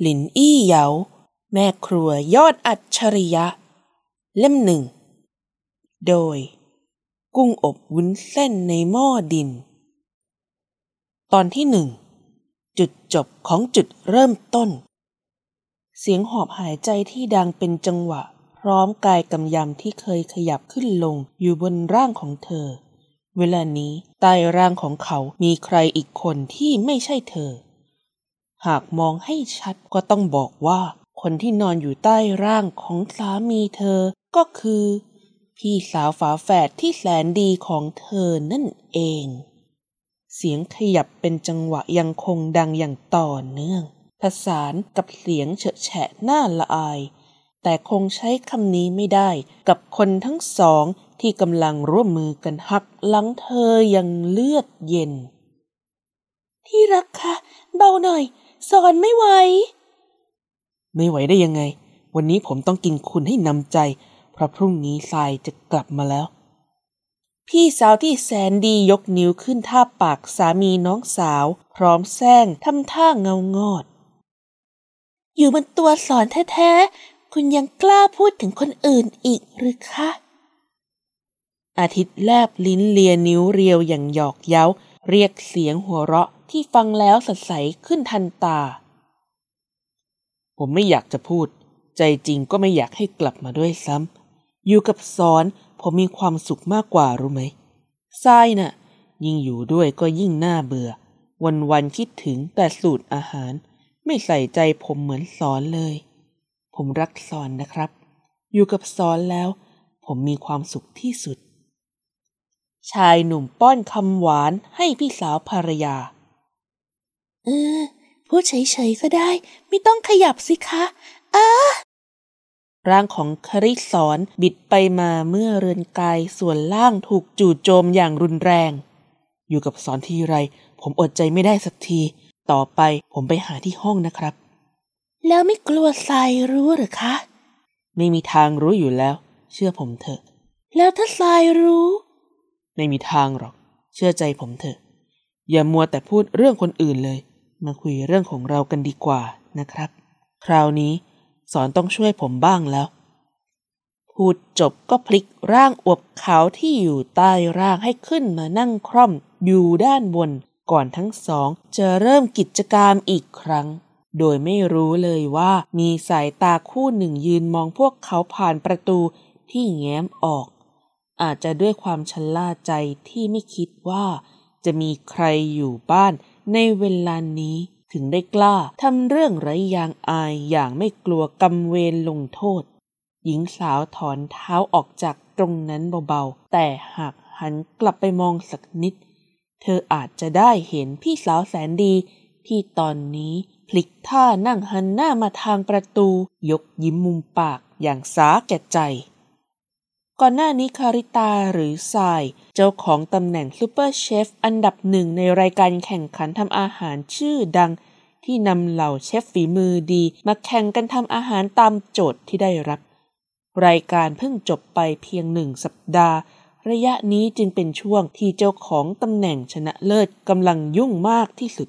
หลินอี้เหยา แม่ครัวยอดอัจฉริยะ เล่มหนึ่ง โดย กุ้งอบวุ้นเส้นในหม้อดิน ตอนที่หนึ่ง จุดจบของจุดเริ่มต้น เสียงหอบหายใจที่ดังเป็นจังหวะ พร้อมกายกำยำที่เคยขยับขึ้นลงอยู่บนร่างของเธอ เวลานี้ใต้ร่างของเขามีใครอีกคนที่ไม่ใช่เธอ หากมองให้ชัดก็ต้องบอกว่า คนที่นอนอยู่ใต้ร่างของสามีเธอก็คือ พี่สาวฝาแฝดที่แสนดีของเธอนั่นเอง เสียงขยับเป็นจังหวะยังคงดังอย่างต่อเนื่อง ผสานกับเสียงเฉอะแฉะหน้าละอาย แต่คงใช้คำนี้ไม่ได้กับคนทั้งสองที่กำลังร่วมมือกันหักหลังเธออย่างเลือดเย็น ที่รักคะเบาหน่อย สอนไม่ไหว ไม่ไหวได้ยังไง วันนี้ผมต้องกินคุณให้นำใจ เพราะพรุ่งนี้ทรายจะกลับมาแล้ว พี่สาวที่แสนดียกนิ้วขึ้นท่าปากสามีน้องสาว พร้อมแซงทำท่าเงางอด อยู่บนตัวสอนแท้ๆ คุณยังกล้าพูดถึงคนอื่นอีกหรือคะอาทิตย์แลบลิ้นเลียนิ้วเรียวอย่างหยอกเย้า เรียกเสียงหัวเราะ ที่ฟังแล้วสดใสขึ้นทันตา ผมไม่อยากจะพูด ใจจริงก็ไม่อยากให้กลับมาด้วยซ้ำอยู่กับสอนผมมีความสุขมากกว่ารู้ไหมทรายน่ะ ยิ่งอยู่ด้วยก็ยิ่งน่าเบื่อ วันวันๆคิดถึงแต่สูตรอาหาร ไม่ใส่ใจผมเหมือนสอนเลย ผมรักสอนนะครับ อยู่กับสอนแล้ว ผมมีความสุขที่สุดชายหนุ่มป้อนคำหวานให้พี่สาวภรรยา เออ พูดเฉยๆก็ได้ ไม่ต้องขยับสิคะอ้าร่างของคริสอนบิดไปมาเมื่อเรือนกายส่วนล่างถูกจู่โจมอย่างรุนแรง อยู่กับสอนทีไร ผมอดใจไม่ได้สักที ต่อไปผมไปหาที่ห้องนะครับ แล้วไม่กลัวทรายรู้หรือคะ ไม่มีทางรู้อยู่แล้ว เชื่อผมเถอะ แล้วถ้าทรายรู้ ไม่มีทางหรอก เชื่อใจผมเถอะ อย่ามัวแต่พูดเรื่องคนอื่นเลย มาคุยเรื่องของเรากันดีกว่านะครับ คราวนี้สอนต้องช่วยผมบ้างแล้ว พูดจบก็พลิกร่างอวบขาวที่อยู่ใต้ร่างให้ขึ้นมานั่งคร่อมอยู่ด้านบนก่อนทั้งสองจะเริ่มกิจกรรมอีกครั้ง โดยไม่รู้เลยว่ามีสายตาคู่หนึ่งยืนมองพวกเขาผ่านประตูที่แง้มออก อาจจะด้วยความชะล่าใจที่ไม่คิดว่าจะมีใครอยู่บ้าน ในเวลานี้ถึงได้กล้าทำเรื่องไร้ยางอายอย่างไม่กลัวกำเวรลงโทษ หญิงสาวถอนเท้าออกจากตรงนั้นเบาๆ แต่หากหันกลับไปมองสักนิด เธออาจจะได้เห็นพี่สาวแสนดี ที่ตอนนี้พลิกท่านั่งหันหน้ามาทางประตู ยกยิ้มมุมปากอย่างสาแก่ใจ ก่อนหน้านี้คาริตาหรือทราย เจ้าของตำแหน่งซูเปอร์เชฟอันดับหนึ่งในรายการแข่งขันทำอาหารชื่อดัง ที่นำเหล่าเชฟฝีมือดี มาแข่งกันทำอาหารตามโจทย์ที่ได้รับ รายการเพิ่งจบไปเพียงหนึ่งสัปดาห์ ระยะนี้จึงเป็นช่วงที่เจ้าของตำแหน่งชนะเลิศกำลังยุ่งมากที่สุด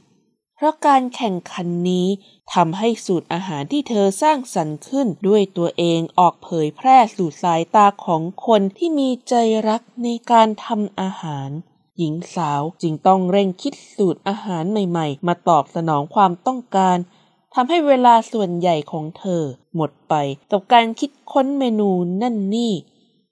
เพราะการแข่งขันนี้ทำให้สูตรอาหารที่เธอสร้างสรรค์ขึ้นด้วยตัวเองออกเผยแพร่สู่สายตาของคนที่มีใจรักในการทำอาหาร หญิงสาวจึงต้องเร่งคิดสูตรอาหารใหม่ๆ มาตอบสนองความต้องการทำให้เวลาส่วนใหญ่ของเธอ หมดไปกับการคิดค้นเมนูนั่นนี่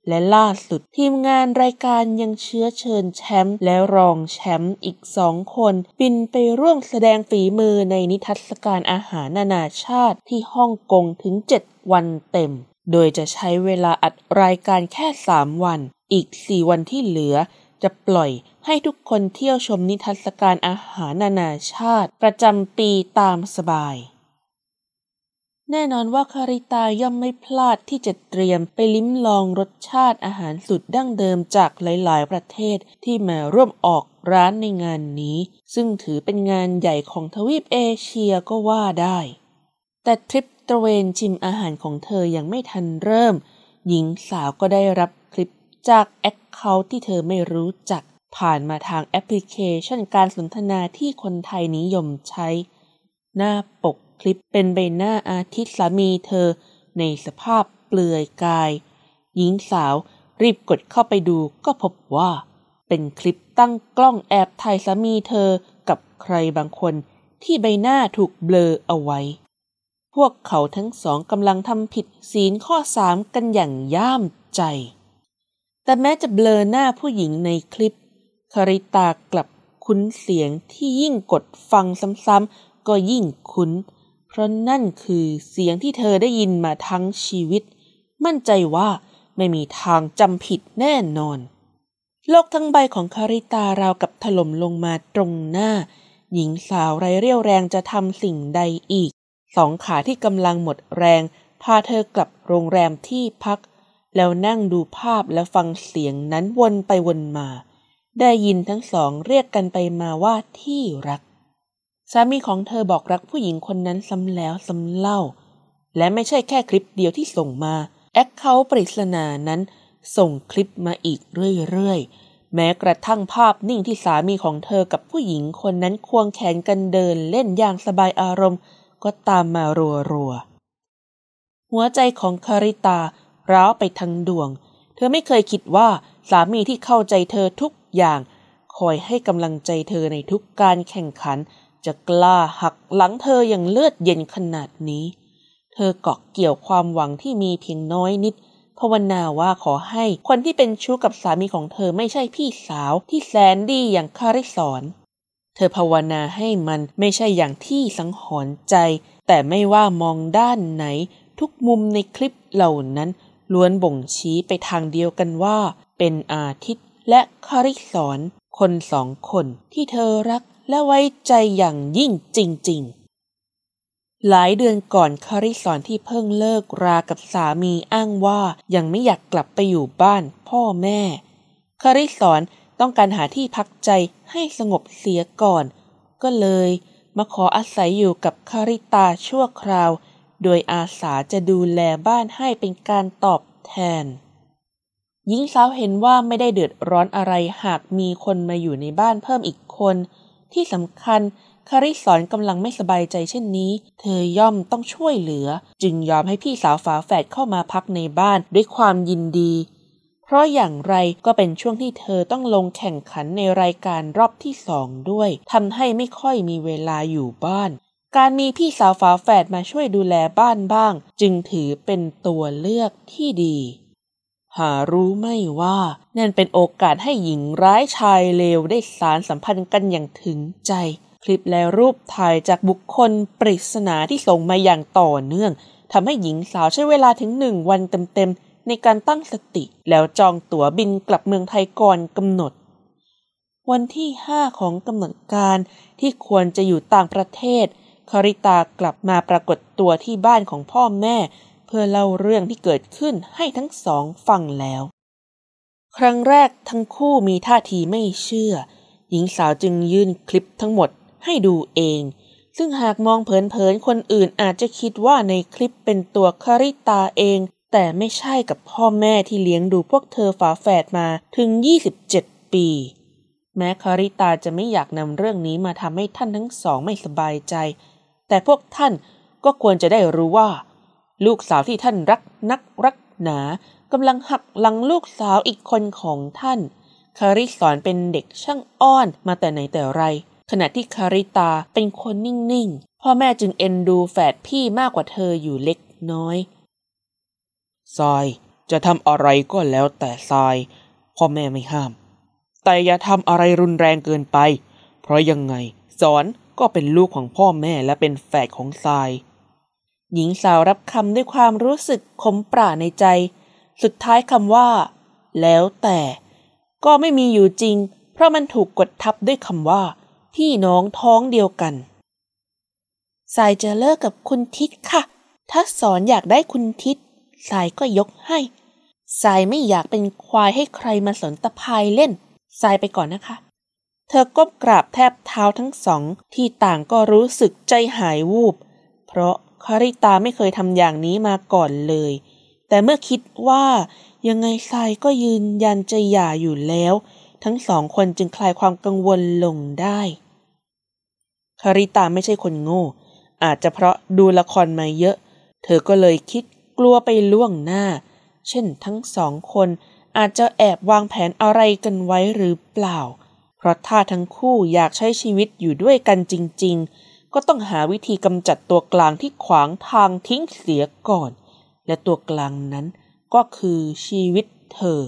และล่าสุดทีมงานรายการยังเชื้อเชิญแชมป์และรองแชมป์อีกสองคน บินไปร่วมแสดงฝีมือในนิทรรศการอาหารนานาชาติที่ฮ่องกงถึง 7 วันเต็ม โดยจะใช้เวลาอัดรายการแค่ 3 วัน อีก 4 วันที่เหลือจะปล่อยให้ทุกคนเที่ยวชมนิทรรศการอาหารนานาชาติ ประจำปีตามสบาย แน่นอนว่าคาริตาย่อมไม่พลาดที่จะเตรียมไปลิ้มลองรสชาติอาหารสุดดั้งเดิมจากหลาย ๆ ประเทศที่มาร่วมออกร้านในงานนี้ ซึ่งถือเป็นงานใหญ่ของทวีปเอเชียก็ว่าได้ แต่ทริปตระเวนชิมอาหารของเธอยังไม่ทันเริ่ม หญิงสาวก็ได้รับคลิปจากแอคเคาท์ที่เธอไม่รู้จัก ผ่านมาทางแอปพลิเคชันการสนทนาที่คนไทยนิยมใช้ หน้าปก คลิปเป็นใบหน้าอาทิตย์สามีเธอในสภาพเปลือยกาย หญิงสาวรีบกดเข้าไปดูก็พบว่า เป็นคลิปตั้งกล้องแอบถ่ายสามีเธอกับใครบางคนที่ใบหน้าถูกเบลอเอาไว้ พวกเขาทั้งสองกำลังทำผิดศีลข้อสามกันอย่างย่ามใจ แต่แม้จะเบลอหน้าผู้หญิงในคลิป คาริตากลับคุ้นเสียงที่ยิ่งกดฟังซ้ำๆก็ยิ่งคุ้น ราะนั่นคือเสียงที่เธอได้ยินมาทั้งชีวิต มั่นใจว่าไม่มีทางจำผิดแน่นอน โลกทั้งใบของคาริตาราวกับถล่มลงมาตรงหน้า หญิงสาวไรเรี่ยวแรงจะทำสิ่งใดอีก สองขาที่กำลังหมดแรง พาเธอกลับโรงแรมที่พัก แล้วนั่งดูภาพและฟังเสียงนั้นวนไปวนมา ได้ยินทั้งสองเรียกกันไปมาว่าที่รัก สามีของเธอบอกรักผู้หญิงคนนั้นซ้ำแล้วซ้ำเล่า และไม่ใช่แค่คลิปเดียวที่ส่งมา แอคเคาท์ปริศนานั้น ส่งคลิปมาอีกเรื่อยๆ แม้กระทั่งภาพนิ่งที่สามีของเธอกับผู้หญิงคนนั้นควงแขนกันเดินเล่นอย่างสบายอารมณ์ ก็ตามมารัวๆ หัวใจของคาริตาร้าวไปทั้งดวง เธอไม่เคยคิดว่าสามีที่เข้าใจเธอทุกอย่าง คอยให้กำลังใจเธอในทุกการแข่งขัน จะกล้าหักหลังเธออย่างเลือดเย็นขนาดนี้ เธอเกาะเกี่ยวความหวังที่มีเพียงน้อยนิดภาวนาว่าขอให้คนที่เป็นชู้กับสามีของเธอไม่ใช่พี่สาวที่แสนดีอย่างคาริสอนเธอภาวนาให้มันไม่ใช่อย่างที่สังหรณ์ใจ แต่ไม่ว่ามองด้านไหน ทุกมุมในคลิปเหล่านั้น ล้วนบ่งชี้ไปทางเดียวกันว่า เป็นอาทิตย์และคาริสอนคนสองคนที่เธอรัก และไว้ใจอย่างยิ่งจริง ๆ หลายเดือนก่อนคาริสอนที่เพิ่งเลิกรากับสามีอ้างว่ายังไม่อยากกลับไปอยู่บ้านพ่อแม่ คาริสอนต้องการหาที่พักใจให้สงบเสียก่อน ก็เลยมาขออาศัยอยู่กับคาริตาชั่วคราว โดยอาสาจะดูแลบ้านให้เป็นการตอบแทน หญิงสาวเห็นว่าไม่ได้เดือดร้อนอะไรหากมีคนมาอยู่ในบ้านเพิ่มอีกคน ที่สำคัญคาริสอนกำลังไม่สบายใจเช่นนี้ เธอย่อมต้องช่วยเหลือ จึงยอมให้พี่สาวฝาแฝดเข้ามาพักในบ้านด้วยความยินดี เพราะอย่างไรก็เป็นช่วงที่เธอต้องลงแข่งขันในรายการรอบที่สองด้วยทำให้ไม่ค่อยมีเวลาอยู่บ้าน การมีพี่สาวฝาแฝดมาช่วยดูแลบ้านบ้าง จึงถือเป็นตัวเลือกที่ดี หารู้ไม่ว่านั่นเป็นโอกาสให้หญิงร้ายชายเลวได้สารสัมพันธ์กันอย่างถึงใจ คลิปและรูปถ่ายจากบุคคลปริศนาที่ส่งมาอย่างต่อเนื่องทำให้หญิงสาวใช้เวลาถึงหนึ่งวันเต็มๆในการตั้งสติ แล้วจองตั๋วบินกลับเมืองไทยก่อนกำหนด วันที่ห้าของกำหนดการที่ควรจะอยู่ต่างประเทศคาริตากลับมาปรากฏตัวที่บ้านของพ่อแม่ เพื่อเล่าเรื่องที่เกิดขึ้นให้ทั้งสองฟังแล้ว ครั้งแรกทั้งคู่มีท่าทีไม่เชื่อ หญิงสาวจึงยื่นคลิปทั้งหมดให้ดูเอง ซึ่งหากมองเผินๆคนอื่นอาจจะคิดว่าในคลิปเป็นตัวคาริตาเอง แต่ไม่ใช่กับพ่อแม่ที่เลี้ยงดูพวกเธอฝาแฝดมาถึง 27 ปี แม้คาริตาจะไม่อยากนำเรื่องนี้มาทำให้ท่านทั้งสองไม่สบายใจ แต่พวกท่านก็ควรจะได้รู้ว่า ลูกสาวที่ท่านรักนักรักหนากำลังหักหลังลูกสาวอีกคนของท่าน คาริสอนเป็นเด็กช่างอ้อนมาแต่ไหนแต่ไร ขณะที่คาริตาเป็นคนนิ่งๆ พ่อแม่จึงเอ็นดูแฝดพี่มากกว่าเธออยู่เล็กน้อยทรายจะทำอะไรก็แล้วแต่ทรายพ่อแม่ไม่ห้าม แต่อย่าทำอะไรรุนแรงเกินไป เพราะยังไงสอนก็เป็นลูกของพ่อแม่และเป็นแฝดของทราย หญิงสาวรับคำด้วยความรู้สึกขมปราในใจ สุดท้ายคำว่า แล้วแต่ ก็ไม่มีอยู่จริง เพราะมันถูกกดทับด้วยคำว่า พี่น้องท้องเดียวกัน สายจะเลิกกับคุณทิศค่ะ ถ้าสอนอยากได้คุณทิศ สายก็ยกให้ สายไม่อยากเป็นควายให้ใครมาสนตะพายเล่น สายไปก่อนนะคะ เธอก้มกราบแทบเท้าทั้งสองที่ต่างก็รู้สึกใจหายวูบ เพราะคาริตาไม่เคยทำอย่างนี้มาก่อนเลย แต่เมื่อคิดว่ายังไงทรายก็ยืนยันจะหย่าอยู่แล้ว ทั้งสองคนจึงคลายความกังวลลงได้คาริตาไม่ใช่คนโง่ อาจจะเพราะดูละครมาเยอะ เธอก็เลยคิดกลัวไปล่วงหน้า เช่นทั้งสองคนอาจจะแอบวางแผนอะไรกันไว้หรือเปล่า เพราะถ้าทั้งคู่อยากใช้ชีวิตอยู่ด้วยกันจริง ๆ ก็ต้องหาวิธีกำจัดตัวกลางที่ขวางทางทิ้งเสียก่อน และตัวกลางนั้นก็คือชีวิตเธอ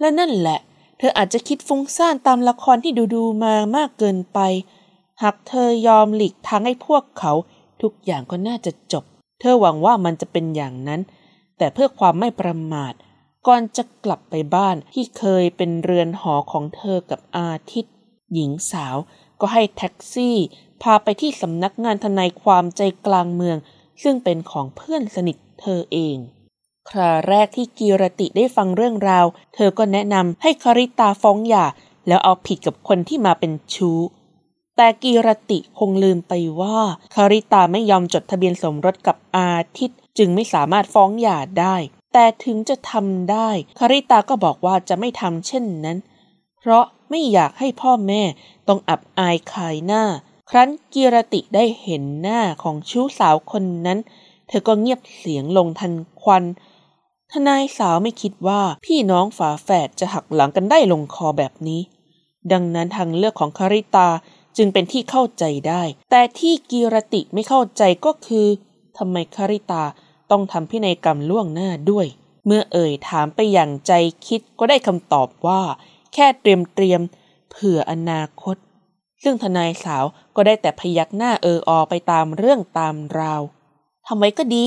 และนั่นแหละ เธออาจจะคิดฟุ้งซ่านตามละครที่ดูดูมามากเกินไป หากเธอยอมหลีกทางให้พวกเขา ทุกอย่างก็น่าจะจบ เธอหวังว่ามันจะเป็นอย่างนั้น แต่เพื่อความไม่ประมาท ก่อนจะกลับไปบ้านที่เคยเป็นเรือนหอของเธอกับอาทิตย์ หญิงสาวก็ให้แท็กซี่ พาไปที่สำนักงานทนายความใจกลางเมือง ซึ่งเป็นของเพื่อนสนิทเธอเอง คราแรกที่กีรติได้ฟังเรื่องราว เธอก็แนะนำให้คาริตาฟ้องหย่า แล้วเอาผิดกับคนที่มาเป็นชู้ แต่กีรติคงลืมไปว่าคาริตาไม่ยอมจดทะเบียนสมรสกับอาทิตย์จึงไม่สามารถฟ้องหย่าได้ แต่ถึงจะทำได้ คาริตาก็บอกว่าจะไม่ทำเช่นนั้น เพราะไม่อยากให้พ่อแม่ต้องอับอายขายหน้า ครั้นกีรติได้เห็นหน้าของชู้สาวคนนั้น เธอก็เงียบเสียงลงทันควัน ทนายสาวไม่คิดว่าพี่น้องฝาแฝดจะหักหลังกันได้ลงคอแบบนี้ ดังนั้นทางเลือกของคาริตาจึงเป็นที่เข้าใจได้ แต่ที่กีรติไม่เข้าใจก็คือทำไมคาริตาต้องทำพินัยกรรมล่วงหน้าด้วย เมื่อเอ่ยถามไปอย่างใจคิดก็ได้คำตอบว่า แค่เตรียมเตรียมเผื่ออนาคต ซึ่งทนายสาวก็ได้แต่พยักหน้าเอออไปตามเรื่องตามราวทำไว้ก็ดี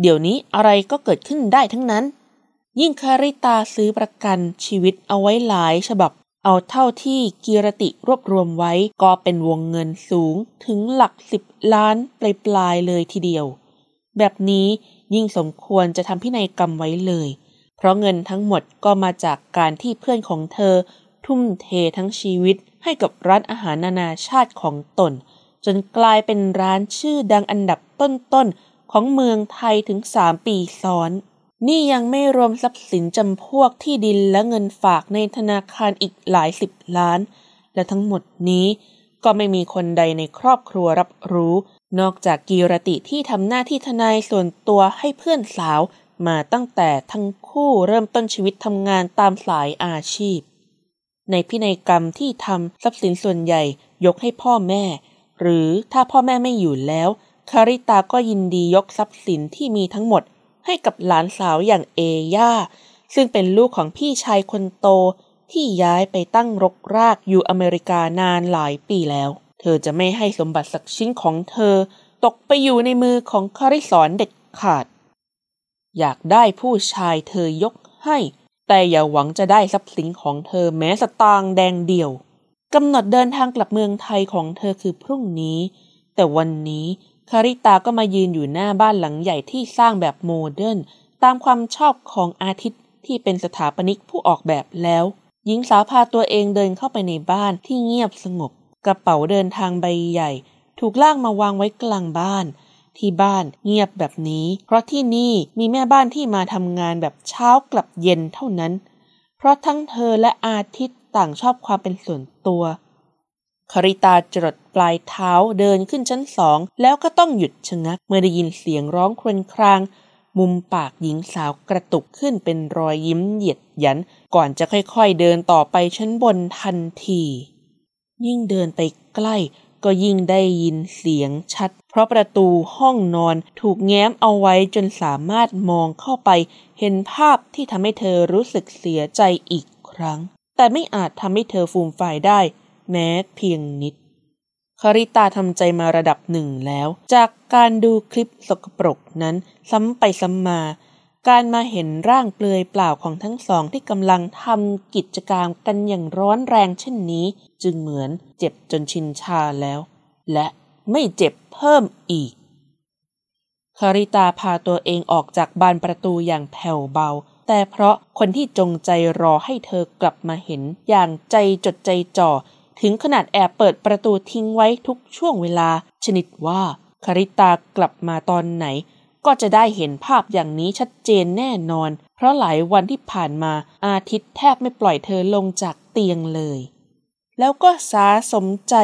เดี๋ยวนี้อะไรก็เกิดขึ้นได้ทั้งนั้น ยิ่งคาริตาซื้อประกันชีวิตเอาไว้หลายฉบับ เอาเท่าที่กีรติรวบรวมไว้ก็เป็นวงเงินสูงถึงหลักสิบล้านปลายปลายเลยทีเดียว แบบนี้ยิ่งสมควรจะทำพินัยกรรมไว้เลย เพราะเงินทั้งหมดก็มาจากการที่เพื่อนของเธอทุ่มเททั้งชีวิต ให้กับร้านอาหารนานาชาติของตน จนกลายเป็นร้านชื่อดังอันดับต้นๆของเมืองไทยถึงสามปีซ้อน นี่ยังไม่รวมทรัพย์สินจำพวกที่ดินและเงินฝากในธนาคารอีกหลายสิบล้าน และทั้งหมดนี้ก็ไม่มีคนใดในครอบครัวรับรู้ นอกจากกีรติที่ทำหน้าที่ทนายส่วนตัวให้เพื่อนสาวมาตั้งแต่ทั้งคู่เริ่มต้นชีวิตทำงานตามสายอาชีพ ในพินัยกรรมที่ทำทรัพย์สินส่วนใหญ่ยกให้พ่อแม่ หรือถ้าพ่อแม่ไม่อยู่แล้ว คาริตาก็ยินดียกทรัพย์สินที่มีทั้งหมด ให้กับหลานสาวอย่างเอย่า ซึ่งเป็นลูกของพี่ชายคนโตที่ย้ายไปตั้งรกรากอยู่อเมริกานานหลายปีแล้ว เธอจะไม่ให้สมบัติสักชิ้นของเธอ ตกไปอยู่ในมือของคาริสอนเด็ดขาด อยากได้ผู้ชายเธอยกให้ แต่อย่าหวังจะได้ทรัพย์สินของเธอแม้สตางค์แดงเดียวกำหนดเดินทางกลับเมืองไทยของเธอคือพรุ่งนี้ แต่วันนี้คาริตาก็มายืนอยู่หน้าบ้านหลังใหญ่ที่สร้างแบบโมเดิร์นตามความชอบของอาทิตย์ที่เป็นสถาปนิกผู้ออกแบบแล้ว หญิงสาวพาตัวเองเดินเข้าไปในบ้านที่เงียบสงบ กระเป๋าเดินทางใบใหญ่ ถูกลากมาวางไว้กลางบ้าน ที่บ้านเงียบแบบนี้ เพราะที่นี่มีแม่บ้านที่มาทำงานแบบเช้ากลับเย็นเท่านั้น เพราะทั้งเธอและอาทิตย์ต่างชอบความเป็นส่วนตัวคาริตาจรดปลายเท้าเดินขึ้นชั้นสอง แล้วก็ต้องหยุดชะงัก เมื่อได้ยินเสียงร้องครวญคราง มุมปากหญิงสาวกระตุกขึ้นเป็นรอยยิ้มเหยียดยัน ก่อนจะค่อยๆเดินต่อไปชั้นบนทันที ยิ่งเดินไปใกล้ ก็ยิ่งได้ยินเสียงชัด เพราะประตูห้องนอนถูกแง้มเอาไว้จนสามารถมองเข้าไป เห็นภาพที่ทำให้เธอรู้สึกเสียใจอีกครั้ง แต่ไม่อาจทำให้เธอฟูมฝ่ายได้ แม้เพียงนิดคาริตาทำใจมาระดับหนึ่งแล้ว จากการดูคลิปสกปรกนั้นซ้ำไปซ้ำมา การมาเห็นร่างเปลือยเปล่าของทั้งสองที่กำลังทำกิจกรรมกันอย่างร้อนแรงเช่นนี้ จึงเหมือนเจ็บจนชินชาแล้ว และไม่เจ็บเพิ่มอีก คาริตาพาตัวเองออกจากบานประตูอย่างแผ่วเบา แต่เพราะคนที่จงใจรอให้เธอกลับมาเห็นอย่างใจจดใจจ่อ ถึงขนาดแอบเปิดประตูทิ้งไว้ทุกช่วงเวลา ชนิดว่าคาริตากลับมาตอนไหน ก็จะได้เห็นภาพอย่างนี้ชัดเจนแน่นอน เพราะหลายวันที่ผ่านมาอาทิตย์แทบไม่ปล่อยเธอลงจากเตียงเลย แล้วก็สาสมใจ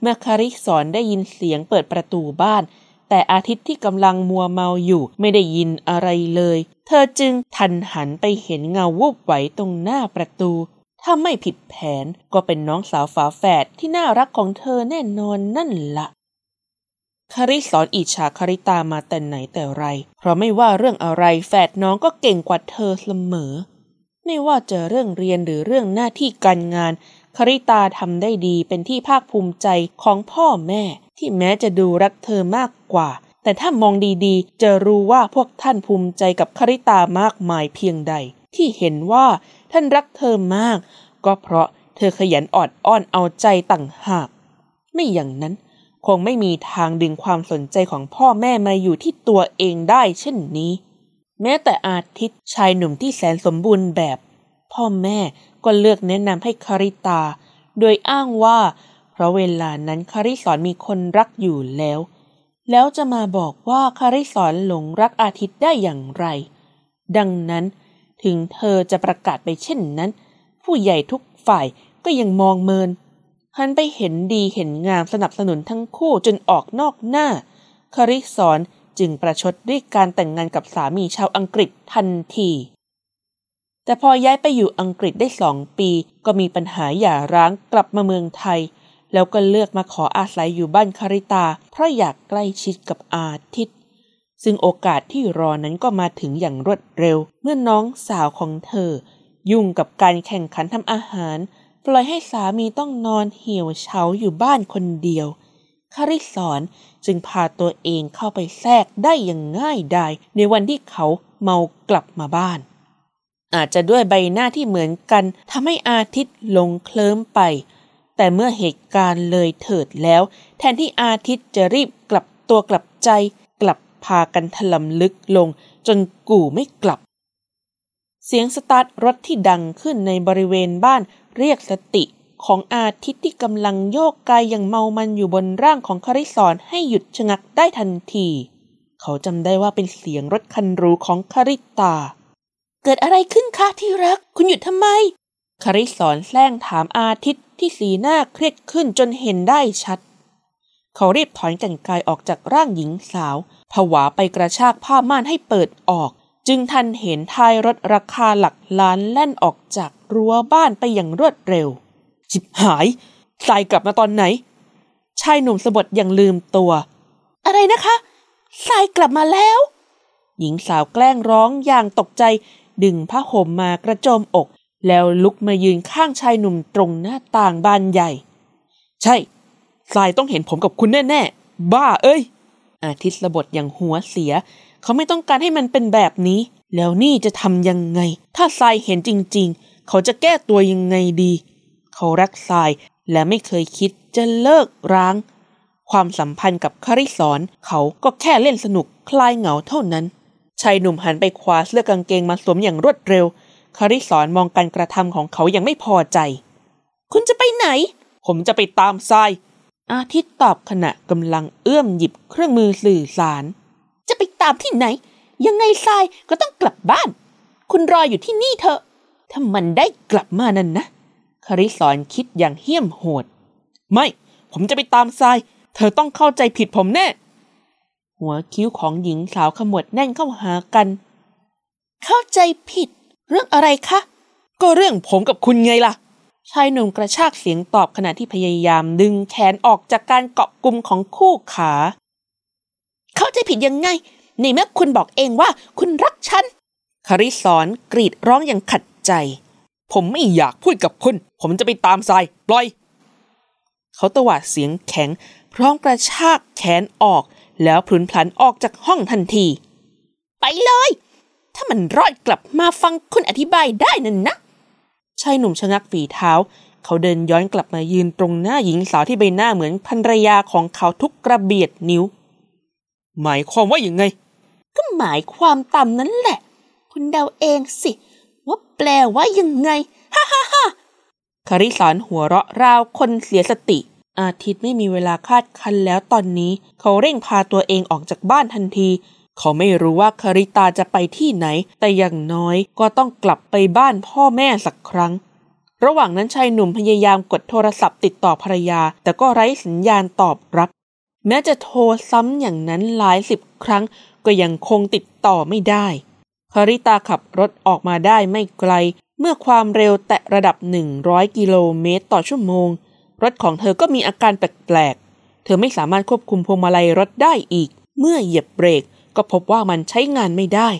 เมื่อคาริสอนได้ยินเสียงเปิดประตูบ้าน แต่อาทิตย์ที่กำลังมัวเมาอยู่ไม่ได้ยินอะไรเลย เธอจึงทันหันไปเห็นเงาวูบไหวตรงหน้าประตู ถ้าไม่ผิดแผนก็เป็นน้องสาวฝาแฝดที่น่ารักของเธอแน่นอนนั่นละ คาริสอนอิจฉาคาริตามาแต่ไหนแต่ไร เพราะไม่ว่าเรื่องอะไรแฝดน้องก็เก่งกว่าเธอเสมอ ไม่ว่าจะเรื่องเรียนหรือเรื่องหน้าที่การงานคาริตาทำได้ดีเป็นที่ภาคภูมิใจของพ่อแม่ ที่แม้จะดูรักเธอมากกว่า แต่ถ้ามองดีๆ จะรู้ว่าพวกท่านภูมิใจกับคาริตามากมายเพียงใด ที่เห็นว่าท่านรักเธอมาก ก็เพราะเธอขยันออดอ้อนเอาใจต่างหาก ไม่อย่างนั้น คงไม่มีทางดึงความสนใจของพ่อแม่มาอยู่ที่ตัวเองได้เช่นนี้ แม้แต่อาทิตย์ชายหนุ่มที่แสนสมบูรณ์แบบ พ่อแม่ก็เลือกแนะนำให้คาริตา โดยอ้างว่า เพราะเวลานั้นคาริสอนมีคนรักอยู่แล้ว แล้วจะมาบอกว่าคาริสอนหลงรักอาทิตย์ได้อย่างไร ดังนั้นถึงเธอจะประกาศไปเช่นนั้น ผู้ใหญ่ทุกฝ่ายก็ยังมองเมิน หันไปเห็นดีเห็นงามสนับสนุนทั้งคู่จนออกนอกหน้า คาริสอนจึงประชดด้วยการแต่งงานกับสามีชาวอังกฤษทันที แต่พอย้ายไปอยู่อังกฤษได้สองปี ก็มีปัญหาหย่าร้างกลับมาเมืองไทย แล้วก็เลือกมาขออาศัยอยู่บ้านคาริตา เพราะอยากใกล้ชิดกับอาทิตย์ ซึ่งโอกาสที่รอนั้นก็มาถึงอย่างรวดเร็ว เมื่อน้องสาวของเธอ ยุ่งกับการแข่งขันทำอาหาร ปล่อยให้สามีต้องนอนเหี่ยวเฉาอยู่บ้านคนเดียวคาริสอนจึงพาตัวเองเข้าไปแทรกได้อย่างง่ายดายในวันที่เขาเมากลับมาบ้าน อาจจะด้วยใบหน้าที่เหมือนกันทำให้อาทิตย์ลงเคลิ้มไป แต่เมื่อเหตุการณ์เลยเถิดแล้ว แทนที่อาทิตย์จะรีบกลับตัวกลับใจ กลับพากันถลำลึกลง จนกู่ไม่กลับ เสียงสตาร์ทรถที่ดังขึ้นในบริเวณบ้าน เรียกสติของอาทิตย์ที่กำลังโยกกายอย่างเมามันอยู่บนร่างของคาริสอนให้หยุดชะงักได้ทันที เขาจำได้ว่าเป็นเสียงรถคันรูของคาริตา เกิดอะไรขึ้นคะที่รัก คุณหยุดทำไม คาริสอนแซงถามอาทิตย์ที่สีหน้าเครียดขึ้นจนเห็นได้ชัด เขารีบถอนกันกายออกจากร่างหญิงสาว ผวาไปกระชากผ้าม่านให้เปิดออก จึงทันเห็นท้ายรถราคาหลักล้านแล่นออกจากรั้วบ้านไปอย่างรวดเร็วจิบหายทรายกลับมาตอนไหน ชายหนุ่มสะบดอย่างลืมตัว อะไรนะคะทรายกลับมาแล้ว หญิงสาวแกล้งร้องอย่างตกใจ ดึงผ้าห่มมากระโจมอก แล้วลุกมายืนข้างชายหนุ่มตรงหน้าต่างบานใหญ่ ใช่สายต้องเห็นผมกับคุณแน่ๆบ้าเอ้ย อาทิตย์ระบดอย่างหัวเสีย เขาไม่ต้องการให้มันเป็นแบบนี้ แล้วนี่จะทำยังไง ถ้าทรายเห็นจริง ๆ เขาจะแก้ตัวยังไงดี เขารักทรายและไม่เคยคิดจะเลิกร้าง ความสัมพันธ์กับคาริสอนเขาก็แค่เล่นสนุกคลายเหงาเท่านั้นชายหนุ่มหันไปคว้าเสื้อกางเกงมาสวมอย่างรวดเร็ว คาริสอนมองการกระทำของเขาอย่างไม่พอใจ คุณจะไปไหน ผมจะไปตามทราย อาทิตย์ตอบขณะกำลังเอื้อมหยิบเครื่องมือสื่อสาร ตามที่ไหน ยังไงทรายก็ต้องกลับบ้าน คุณรออยู่ที่นี่เถอะ ถ้ามันได้กลับมานั่นนะ คาริสอนคิดอย่างเหี้ยมโหด ไม่ ผมจะไปตามทราย เธอต้องเข้าใจผิดผมแน่ หัวคิ้วของหญิงสาวขมวดแน่นเข้าหากัน เข้าใจผิด เรื่องอะไรคะ ก็เรื่องผมกับคุณไงล่ะชายหนุ่มกระชากเสียงตอบขณะที่พยายามดึงแขนออกจากการเกาะกลุ่มของคู่ขา เข้าใจผิดยังไง ในเมื่อคุณบอกเองว่าคุณรักฉันคาริสอนกรีดร้องอย่างขัดใจ ผมไม่อยากพูดกับคุณ ผมจะไปตามทรายปล่อย เขาตวาดเสียงแข็ง พร้อมกระชากแขนออก แล้วพลุนพลันออกจากห้องทันที ไปเลย ถ้ามันรอดกลับมาฟังคุณอธิบายได้นั่นนะชายหนุ่มชะงักฝีเท้า เขาเดินย้อนกลับมายืนตรงหน้าหญิงสาวที่ใบหน้าเหมือนภรรยาของเขาทุกกระเบียดนิ้ว หมายความว่าอย่างไง ก็หมายความตามนั้นแหละ คุณเดาเองสิ ว่าแปลว่ายังไง ฮ่าฮ่าฮ่าคาริสานหัวเราะราวคนเสียสติ อาทิตย์ไม่มีเวลาคาดคันแล้วตอนนี้เขาเร่งพาตัวเองออกจากบ้านทันที เขาไม่รู้ว่าคาริตาจะไปที่ไหน แต่อย่างน้อยก็ต้องกลับไปบ้านพ่อแม่สักครั้ง ระหว่างนั้นชายหนุ่มพยายามกดโทรศัพท์ติดต่อภรรยา แต่ก็ไร้สัญญาณตอบรับ แม้จะโทรซ้ำอย่างนั้นหลายสิบครั้ง ก็ยังคงติดต่อไม่ได้คาริตาขับรถออกมาได้ไม่ไกล เมื่อความเร็วแตะระดับ 100 กิโลเมตรต่อชั่วโมง รถของเธอก็มีอาการแปลกๆ เธอไม่สามารถควบคุมพวงมาลัยรถได้อีก เมื่อเหยียบเบรกก็พบว่ามันใช้งานไม่ได้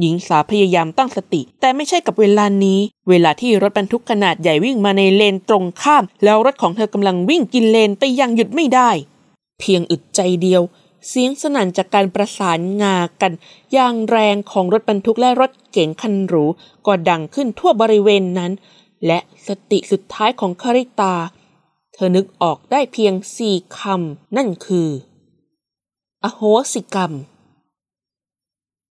หญิงสาวพยายามตั้งสติ แต่ไม่ใช่กับเวลานี้ เวลาที่รถบรรทุกขนาดใหญ่วิ่งมาในเลนตรงข้าม แล้วรถของเธอกำลังวิ่งกินเลนไปยังหยุดไม่ได้ เพียงอึดใจเดียว เสียงสนั่นจากการประสานงากัน อย่างแรงของรถบรรทุกและรถเก๋งคันหรูก็ดังขึ้นทั่วบริเวณนั้น และสติสุดท้ายของคาริตา เธอนึกออกได้เพียงสี่คำนั่นคือ อโหสิกรรม